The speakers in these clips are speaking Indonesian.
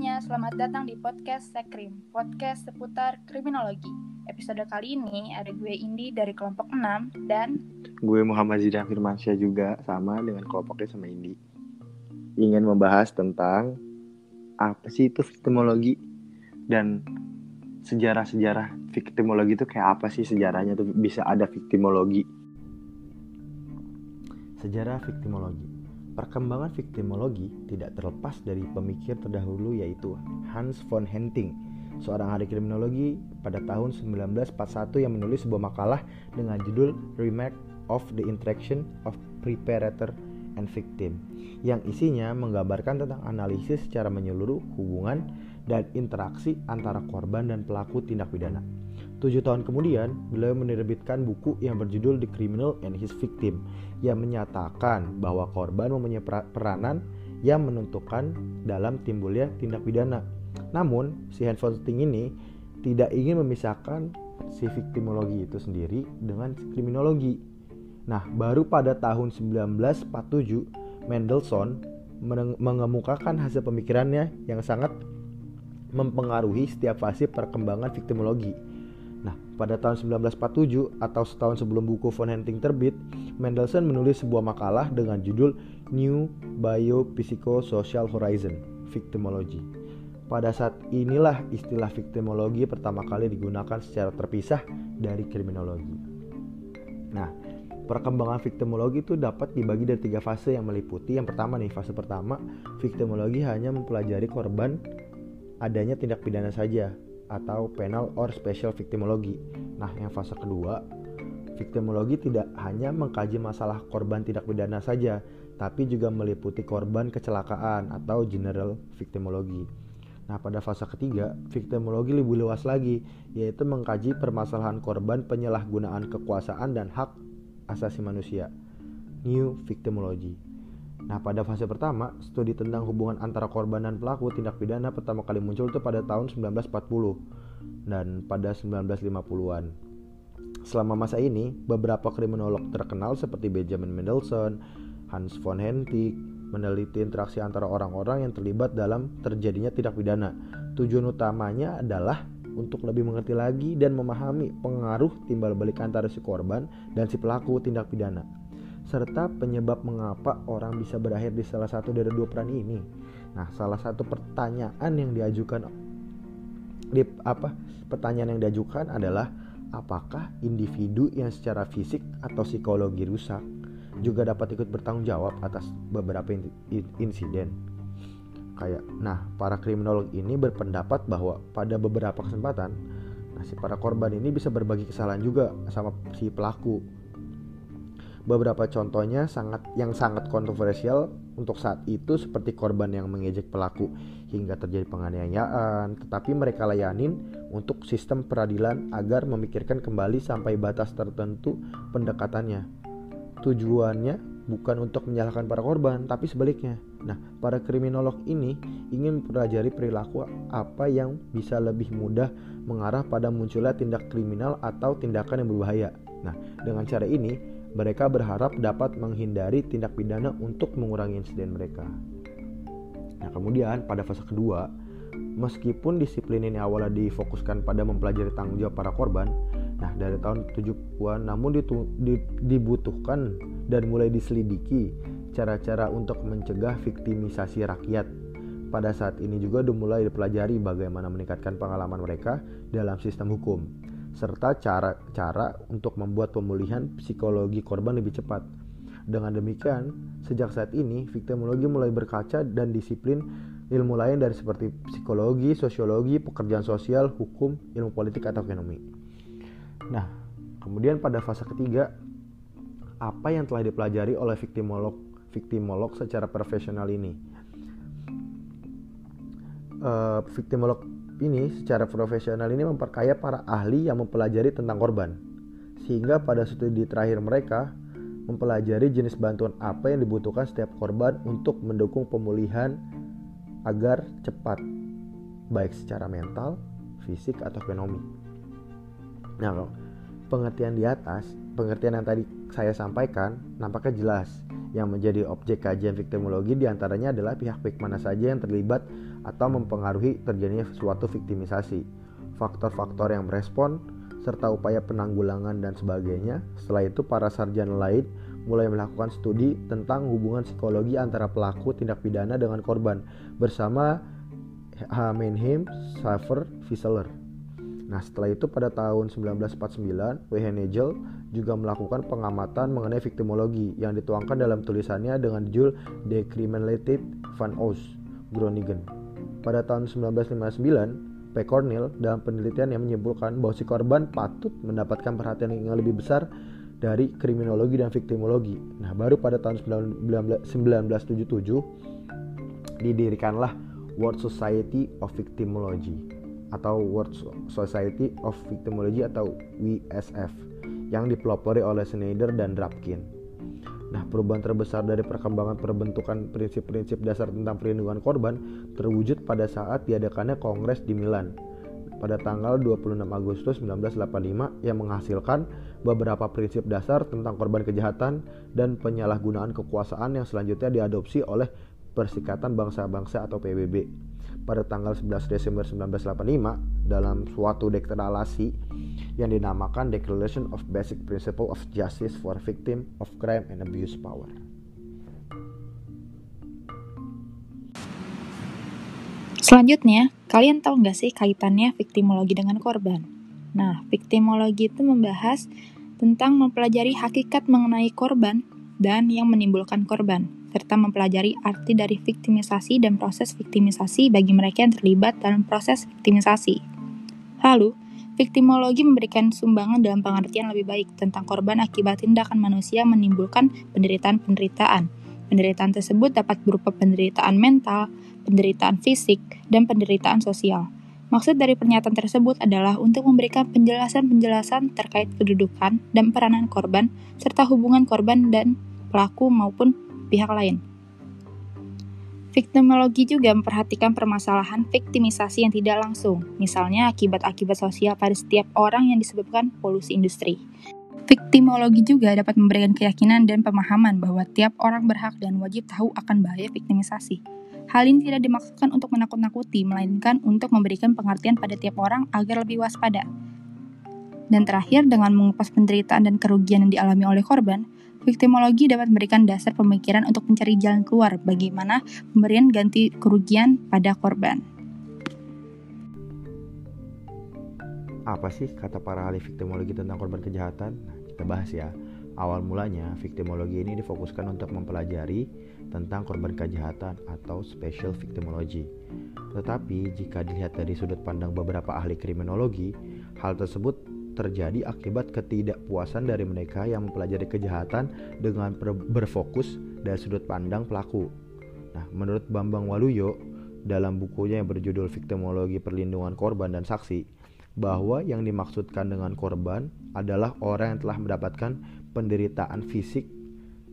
semuanya, selamat datang di podcast Sekrim, podcast seputar kriminologi. Episode kali ini ada gue Indi dari kelompok 6 dan gue Muhammad Zidan Firmansyah juga sama dengan kelompoknya sama Indi. Ingin membahas tentang apa sih itu victimologi dan sejarah-sejarah victimologi itu kayak apa sih sejarahnya tuh bisa ada victimologi. Sejarah victimologi Perkembangan victimologi tidak terlepas dari pemikir terdahulu yaitu Hans von Henting, seorang ahli kriminologi pada tahun 1941 yang menulis sebuah makalah dengan judul Remark of the Interaction of Preparator and Victim yang isinya menggambarkan tentang analisis secara menyeluruh hubungan dan interaksi antara korban dan pelaku tindak pidana. Tujuh tahun kemudian, beliau menerbitkan buku yang berjudul The Criminal and His Victim yang menyatakan bahwa korban mempunyai peranan yang menentukan dalam timbulnya tindak pidana. Namun, si handphone Sting ini tidak ingin memisahkan si victimologi itu sendiri dengan kriminologi. Nah, baru pada tahun 1947, Mendelssohn mengemukakan hasil pemikirannya yang sangat mempengaruhi setiap fase perkembangan victimologi pada tahun 1947 atau setahun sebelum buku von Henting terbit, Mendelssohn menulis sebuah makalah dengan judul New Biopsychosocial Horizon, Victimology. Pada saat inilah istilah victimologi pertama kali digunakan secara terpisah dari kriminologi. Nah, perkembangan victimologi itu dapat dibagi dari tiga fase yang meliputi. Yang pertama nih, fase pertama, victimologi hanya mempelajari korban adanya tindak pidana saja atau penal or special victimology. Nah, yang fase kedua, victimologi tidak hanya mengkaji masalah korban tindak pidana saja, tapi juga meliputi korban kecelakaan atau general victimology. Nah, pada fase ketiga, victimologi lebih luas lagi, yaitu mengkaji permasalahan korban penyalahgunaan kekuasaan dan hak asasi manusia. New victimology. Nah, pada fase pertama, studi tentang hubungan antara korban dan pelaku tindak pidana pertama kali muncul itu pada tahun 1940 dan pada 1950-an. Selama masa ini, beberapa kriminolog terkenal seperti Benjamin Mendelssohn, Hans von Hentig meneliti interaksi antara orang-orang yang terlibat dalam terjadinya tindak pidana. Tujuan utamanya adalah untuk lebih mengerti lagi dan memahami pengaruh timbal balik antara si korban dan si pelaku tindak pidana serta penyebab mengapa orang bisa berakhir di salah satu dari dua peran ini. Nah, salah satu pertanyaan yang diajukan di apa? Pertanyaan yang diajukan adalah apakah individu yang secara fisik atau psikologi rusak juga dapat ikut bertanggung jawab atas beberapa insiden. Kayak nah, para kriminolog ini berpendapat bahwa pada beberapa kesempatan nah si para korban ini bisa berbagi kesalahan juga sama si pelaku Beberapa contohnya sangat yang sangat kontroversial untuk saat itu seperti korban yang mengejek pelaku hingga terjadi penganiayaan, tetapi mereka layanin untuk sistem peradilan agar memikirkan kembali sampai batas tertentu pendekatannya. Tujuannya bukan untuk menyalahkan para korban, tapi sebaliknya. Nah, para kriminolog ini ingin mempelajari perilaku apa yang bisa lebih mudah mengarah pada munculnya tindak kriminal atau tindakan yang berbahaya. Nah, dengan cara ini mereka berharap dapat menghindari tindak pidana untuk mengurangi insiden mereka. Nah, kemudian pada fase kedua, meskipun disiplin ini awalnya difokuskan pada mempelajari tanggung jawab para korban, nah dari tahun 70-an namun ditu, di, dibutuhkan dan mulai diselidiki cara-cara untuk mencegah viktimisasi rakyat. Pada saat ini juga dimulai dipelajari bagaimana meningkatkan pengalaman mereka dalam sistem hukum serta cara-cara untuk membuat pemulihan psikologi korban lebih cepat. Dengan demikian, sejak saat ini, victimologi mulai berkaca dan disiplin ilmu lain dari seperti psikologi, sosiologi, pekerjaan sosial, hukum, ilmu politik, atau ekonomi. Nah, kemudian pada fase ketiga, apa yang telah dipelajari oleh victimolog victimolog secara profesional ini? Uh, victimolog ini secara profesional ini memperkaya para ahli yang mempelajari tentang korban. Sehingga pada studi terakhir mereka mempelajari jenis bantuan apa yang dibutuhkan setiap korban untuk mendukung pemulihan agar cepat, baik secara mental, fisik, atau ekonomi. Nah, pengertian di atas, pengertian yang tadi saya sampaikan nampaknya jelas yang menjadi objek kajian viktimologi di antaranya adalah pihak-pihak mana saja yang terlibat atau mempengaruhi terjadinya suatu viktimisasi, faktor-faktor yang merespon, serta upaya penanggulangan dan sebagainya. Setelah itu para sarjana lain mulai melakukan studi tentang hubungan psikologi antara pelaku tindak pidana dengan korban bersama Hamenheim, Schaeffer, Wieseler. Nah, setelah itu pada tahun 1949, W. Nagel juga melakukan pengamatan mengenai viktimologi yang dituangkan dalam tulisannya dengan judul Decriminalated van Oos, Groningen. Pada tahun 1959, P. Cornell dalam penelitian yang menyimpulkan bahwa si korban patut mendapatkan perhatian yang lebih besar dari kriminologi dan viktimologi. Nah, baru pada tahun 1977 didirikanlah World Society of Victimology atau World Society of Victimology atau WSF yang dipelopori oleh Schneider dan Drapkin. Nah, perubahan terbesar dari perkembangan perbentukan prinsip-prinsip dasar tentang perlindungan korban terwujud pada saat diadakannya Kongres di Milan. Pada tanggal 26 Agustus 1985 yang menghasilkan beberapa prinsip dasar tentang korban kejahatan dan penyalahgunaan kekuasaan yang selanjutnya diadopsi oleh Persikatan Bangsa-Bangsa atau PBB pada tanggal 11 Desember 1985 dalam suatu deklarasi yang dinamakan Declaration of Basic Principle of Justice for Victim of Crime and Abuse Power. Selanjutnya, kalian tahu nggak sih kaitannya viktimologi dengan korban? Nah, viktimologi itu membahas tentang mempelajari hakikat mengenai korban dan yang menimbulkan korban serta mempelajari arti dari viktimisasi dan proses viktimisasi bagi mereka yang terlibat dalam proses viktimisasi. Lalu, viktimologi memberikan sumbangan dalam pengertian lebih baik tentang korban akibat tindakan manusia menimbulkan penderitaan-penderitaan. Penderitaan tersebut dapat berupa penderitaan mental, penderitaan fisik, dan penderitaan sosial. Maksud dari pernyataan tersebut adalah untuk memberikan penjelasan-penjelasan terkait kedudukan dan peranan korban, serta hubungan korban dan pelaku maupun pihak lain. Viktimologi juga memperhatikan permasalahan viktimisasi yang tidak langsung, misalnya akibat-akibat sosial pada setiap orang yang disebabkan polusi industri. Viktimologi juga dapat memberikan keyakinan dan pemahaman bahwa tiap orang berhak dan wajib tahu akan bahaya viktimisasi. Hal ini tidak dimaksudkan untuk menakut-nakuti, melainkan untuk memberikan pengertian pada tiap orang agar lebih waspada. Dan terakhir, dengan mengupas penderitaan dan kerugian yang dialami oleh korban, Viktimologi dapat memberikan dasar pemikiran untuk mencari jalan keluar bagaimana pemberian ganti kerugian pada korban. Apa sih kata para ahli viktimologi tentang korban kejahatan? Kita bahas ya. Awal mulanya, viktimologi ini difokuskan untuk mempelajari tentang korban kejahatan atau special victimology. Tetapi jika dilihat dari sudut pandang beberapa ahli kriminologi, hal tersebut terjadi akibat ketidakpuasan dari mereka yang mempelajari kejahatan dengan berfokus dari sudut pandang pelaku. Nah, menurut Bambang Waluyo dalam bukunya yang berjudul Victimologi Perlindungan Korban dan Saksi, bahwa yang dimaksudkan dengan korban adalah orang yang telah mendapatkan penderitaan fisik,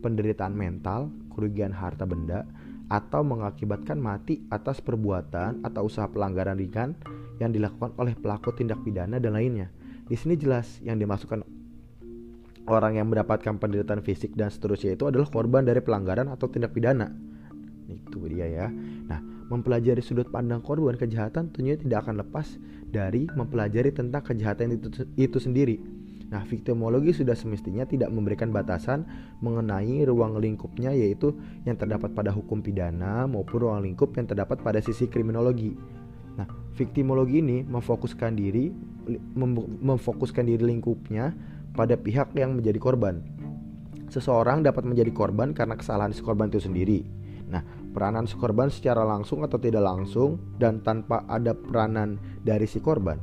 penderitaan mental, kerugian harta benda, atau mengakibatkan mati atas perbuatan atau usaha pelanggaran ringan yang dilakukan oleh pelaku tindak pidana dan lainnya. Di sini jelas yang dimasukkan orang yang mendapatkan penderitaan fisik dan seterusnya itu adalah korban dari pelanggaran atau tindak pidana. Itu dia ya. Nah, mempelajari sudut pandang korban kejahatan tentunya tidak akan lepas dari mempelajari tentang kejahatan itu, itu sendiri. Nah, viktimologi sudah semestinya tidak memberikan batasan mengenai ruang lingkupnya yaitu yang terdapat pada hukum pidana maupun ruang lingkup yang terdapat pada sisi kriminologi. Nah, viktimologi ini memfokuskan diri memfokuskan diri lingkupnya pada pihak yang menjadi korban. Seseorang dapat menjadi korban karena kesalahan si korban itu sendiri. Nah, peranan si korban secara langsung atau tidak langsung dan tanpa ada peranan dari si korban.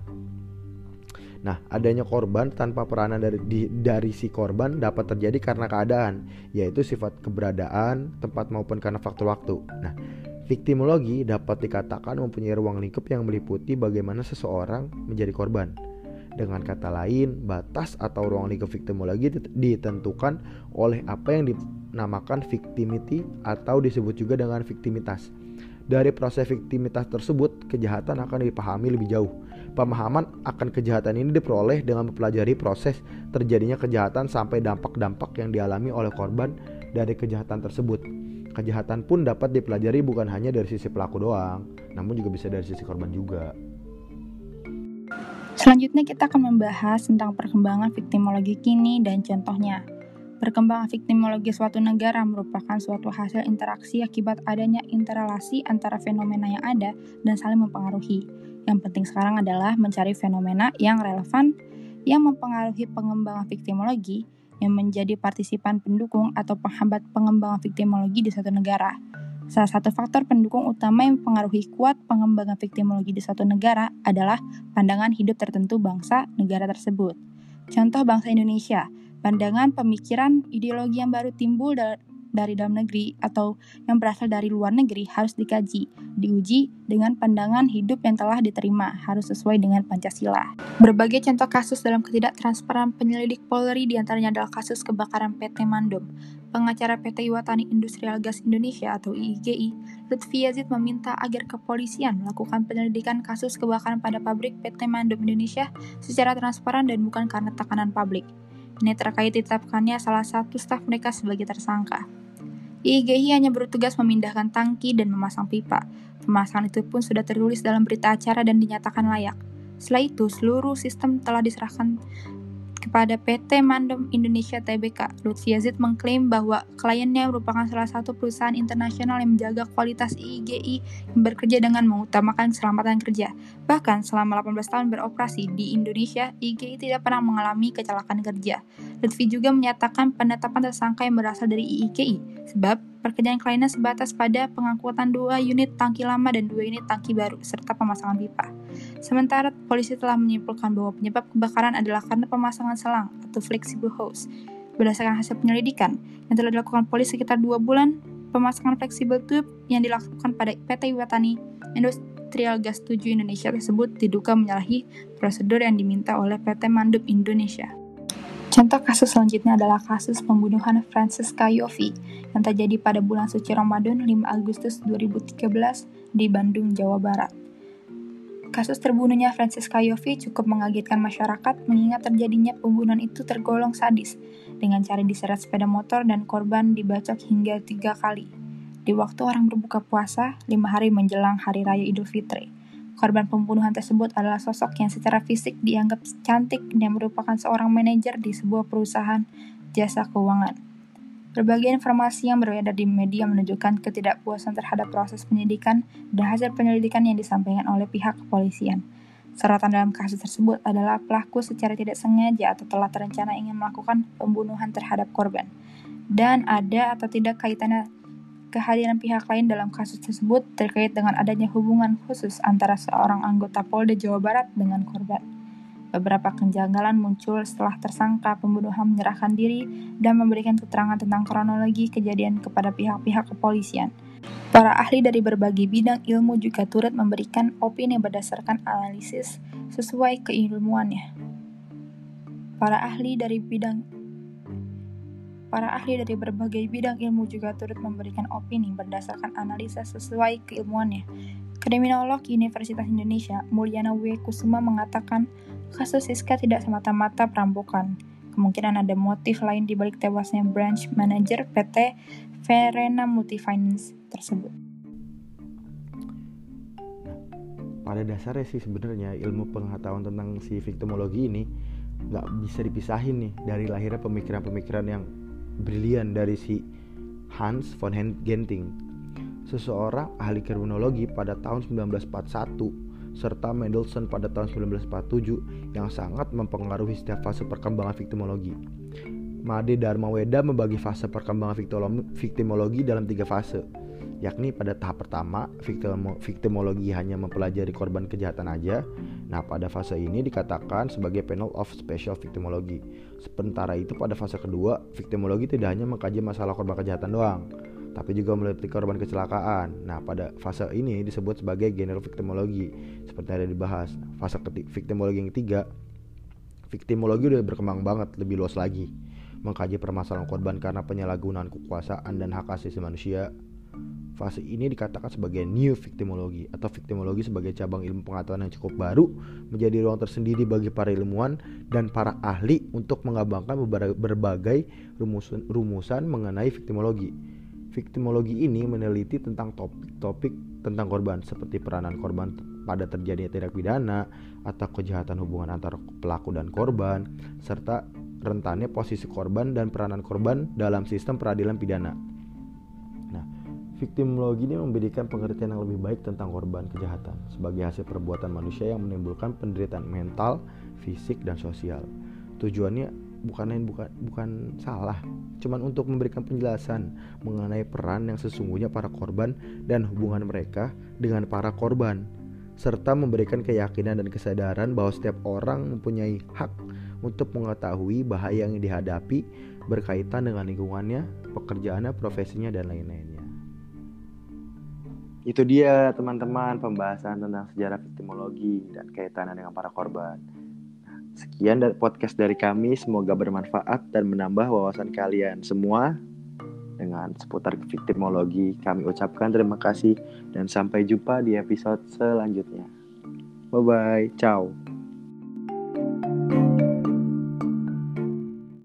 Nah, adanya korban tanpa peranan dari di, dari si korban dapat terjadi karena keadaan, yaitu sifat keberadaan, tempat maupun karena faktor waktu. Nah, Viktimologi dapat dikatakan mempunyai ruang lingkup yang meliputi bagaimana seseorang menjadi korban. Dengan kata lain, batas atau ruang lingkup viktimologi ditentukan oleh apa yang dinamakan victimity atau disebut juga dengan viktimitas. Dari proses viktimitas tersebut, kejahatan akan dipahami lebih jauh. Pemahaman akan kejahatan ini diperoleh dengan mempelajari proses terjadinya kejahatan sampai dampak-dampak yang dialami oleh korban dari kejahatan tersebut. Kejahatan pun dapat dipelajari bukan hanya dari sisi pelaku doang, namun juga bisa dari sisi korban juga. Selanjutnya kita akan membahas tentang perkembangan viktimologi kini dan contohnya. Perkembangan viktimologi suatu negara merupakan suatu hasil interaksi akibat adanya interrelasi antara fenomena yang ada dan saling mempengaruhi. Yang penting sekarang adalah mencari fenomena yang relevan yang mempengaruhi pengembangan viktimologi yang menjadi partisipan pendukung atau penghambat pengembangan viktimologi di suatu negara. Salah satu faktor pendukung utama yang mempengaruhi kuat pengembangan viktimologi di suatu negara adalah pandangan hidup tertentu bangsa negara tersebut. Contoh bangsa Indonesia, pandangan, pemikiran, ideologi yang baru timbul dari dalam negeri atau yang berasal dari luar negeri harus dikaji, diuji dengan pandangan hidup yang telah diterima, harus sesuai dengan Pancasila. Berbagai contoh kasus dalam ketidaktransparan penyelidik Polri di antaranya adalah kasus kebakaran PT Mandom. Pengacara PT Iwatani Industrial Gas Indonesia atau IIGI, Lutfi Yazid meminta agar kepolisian melakukan penyelidikan kasus kebakaran pada pabrik PT Mandom Indonesia secara transparan dan bukan karena tekanan publik. Ini terkait ditetapkannya salah satu staf mereka sebagai tersangka. IGI hanya bertugas memindahkan tangki dan memasang pipa. Pemasangan itu pun sudah tertulis dalam berita acara dan dinyatakan layak. Setelah itu, seluruh sistem telah diserahkan kepada PT Mandem Indonesia Tbk, Lutfi Yazid mengklaim bahwa kliennya merupakan salah satu perusahaan internasional yang menjaga kualitas IGI yang bekerja dengan mengutamakan keselamatan kerja. Bahkan selama 18 tahun beroperasi di Indonesia, IGI tidak pernah mengalami kecelakaan kerja. Lutfi juga menyatakan penetapan tersangka yang berasal dari IGI, sebab pekerjaan kliennya sebatas pada pengangkutan dua unit tangki lama dan dua unit tangki baru, serta pemasangan pipa. Sementara polisi telah menyimpulkan bahwa penyebab kebakaran adalah karena pemasangan selang atau flexible hose. Berdasarkan hasil penyelidikan yang telah dilakukan polisi sekitar dua bulan, pemasangan flexible tube yang dilakukan pada PT Iwatani Industrial Gas 7 Indonesia tersebut diduga menyalahi prosedur yang diminta oleh PT Mandub Indonesia. Contoh kasus selanjutnya adalah kasus pembunuhan Francis Kayofi yang terjadi pada bulan suci Ramadan 5 Agustus 2013 di Bandung, Jawa Barat. Kasus terbunuhnya Francis Yofi cukup mengagetkan masyarakat mengingat terjadinya pembunuhan itu tergolong sadis dengan cara diseret sepeda motor dan korban dibacok hingga tiga kali. Di waktu orang berbuka puasa, lima hari menjelang Hari Raya Idul Fitri. Korban pembunuhan tersebut adalah sosok yang secara fisik dianggap cantik dan merupakan seorang manajer di sebuah perusahaan jasa keuangan. Berbagai informasi yang beredar di media menunjukkan ketidakpuasan terhadap proses penyidikan dan hasil penyelidikan yang disampaikan oleh pihak kepolisian. Sorotan dalam kasus tersebut adalah pelaku secara tidak sengaja atau telah terencana ingin melakukan pembunuhan terhadap korban. Dan ada atau tidak kaitannya kehadiran pihak lain dalam kasus tersebut terkait dengan adanya hubungan khusus antara seorang anggota Polda Jawa Barat dengan korban. Beberapa kejanggalan muncul setelah tersangka pembunuhan menyerahkan diri dan memberikan keterangan tentang kronologi kejadian kepada pihak-pihak kepolisian. Para ahli dari berbagai bidang ilmu juga turut memberikan opini berdasarkan analisis sesuai keilmuannya. Para ahli dari bidang Para ahli dari berbagai bidang ilmu juga turut memberikan opini berdasarkan analisa sesuai keilmuannya. Kriminolog Universitas Indonesia, Mulyana W. Kusuma mengatakan kasus Siska tidak semata-mata perampokan. Kemungkinan ada motif lain di balik tewasnya branch manager PT Verena Multifinance tersebut. Pada dasarnya sih sebenarnya ilmu pengetahuan tentang si victimologi ini nggak bisa dipisahin nih dari lahirnya pemikiran-pemikiran yang brilian dari si Hans von Genting, seseorang ahli kriminologi pada tahun 1941 serta Mendelssohn pada tahun 1947 yang sangat mempengaruhi setiap fase perkembangan viktimologi. Made Dharma Weda membagi fase perkembangan viktimologi dalam tiga fase, yakni pada tahap pertama, viktimologi hanya mempelajari korban kejahatan aja. Nah, pada fase ini dikatakan sebagai panel of special victimology. Sementara itu pada fase kedua, viktimologi tidak hanya mengkaji masalah korban kejahatan doang, tapi juga meliput korban kecelakaan. Nah, pada fase ini disebut sebagai general victimology, seperti yang dibahas. Fase victimologi yang ketiga, victimologi udah berkembang banget, lebih luas lagi, mengkaji permasalahan korban karena penyalahgunaan kekuasaan dan hak asasi manusia. Fase ini dikatakan sebagai new victimology atau victimologi sebagai cabang ilmu pengetahuan yang cukup baru menjadi ruang tersendiri bagi para ilmuwan dan para ahli untuk mengembangkan berbagai rumusan, rumusan mengenai victimologi. Victimologi ini meneliti tentang topik-topik tentang korban seperti peranan korban pada terjadinya tindak pidana atau kejahatan hubungan antara pelaku dan korban serta rentannya posisi korban dan peranan korban dalam sistem peradilan pidana. Victimologi ini memberikan pengertian yang lebih baik tentang korban kejahatan sebagai hasil perbuatan manusia yang menimbulkan penderitaan mental, fisik, dan sosial. Tujuannya bukan lain bukan bukan salah, cuman untuk memberikan penjelasan mengenai peran yang sesungguhnya para korban dan hubungan mereka dengan para korban serta memberikan keyakinan dan kesadaran bahwa setiap orang mempunyai hak untuk mengetahui bahaya yang dihadapi berkaitan dengan lingkungannya, pekerjaannya, profesinya, dan lain-lainnya. Itu dia teman-teman pembahasan tentang sejarah victimologi dan kaitannya dengan para korban. Sekian dari podcast dari kami, semoga bermanfaat dan menambah wawasan kalian semua dengan seputar victimologi. Kami ucapkan terima kasih dan sampai jumpa di episode selanjutnya. Bye bye, ciao.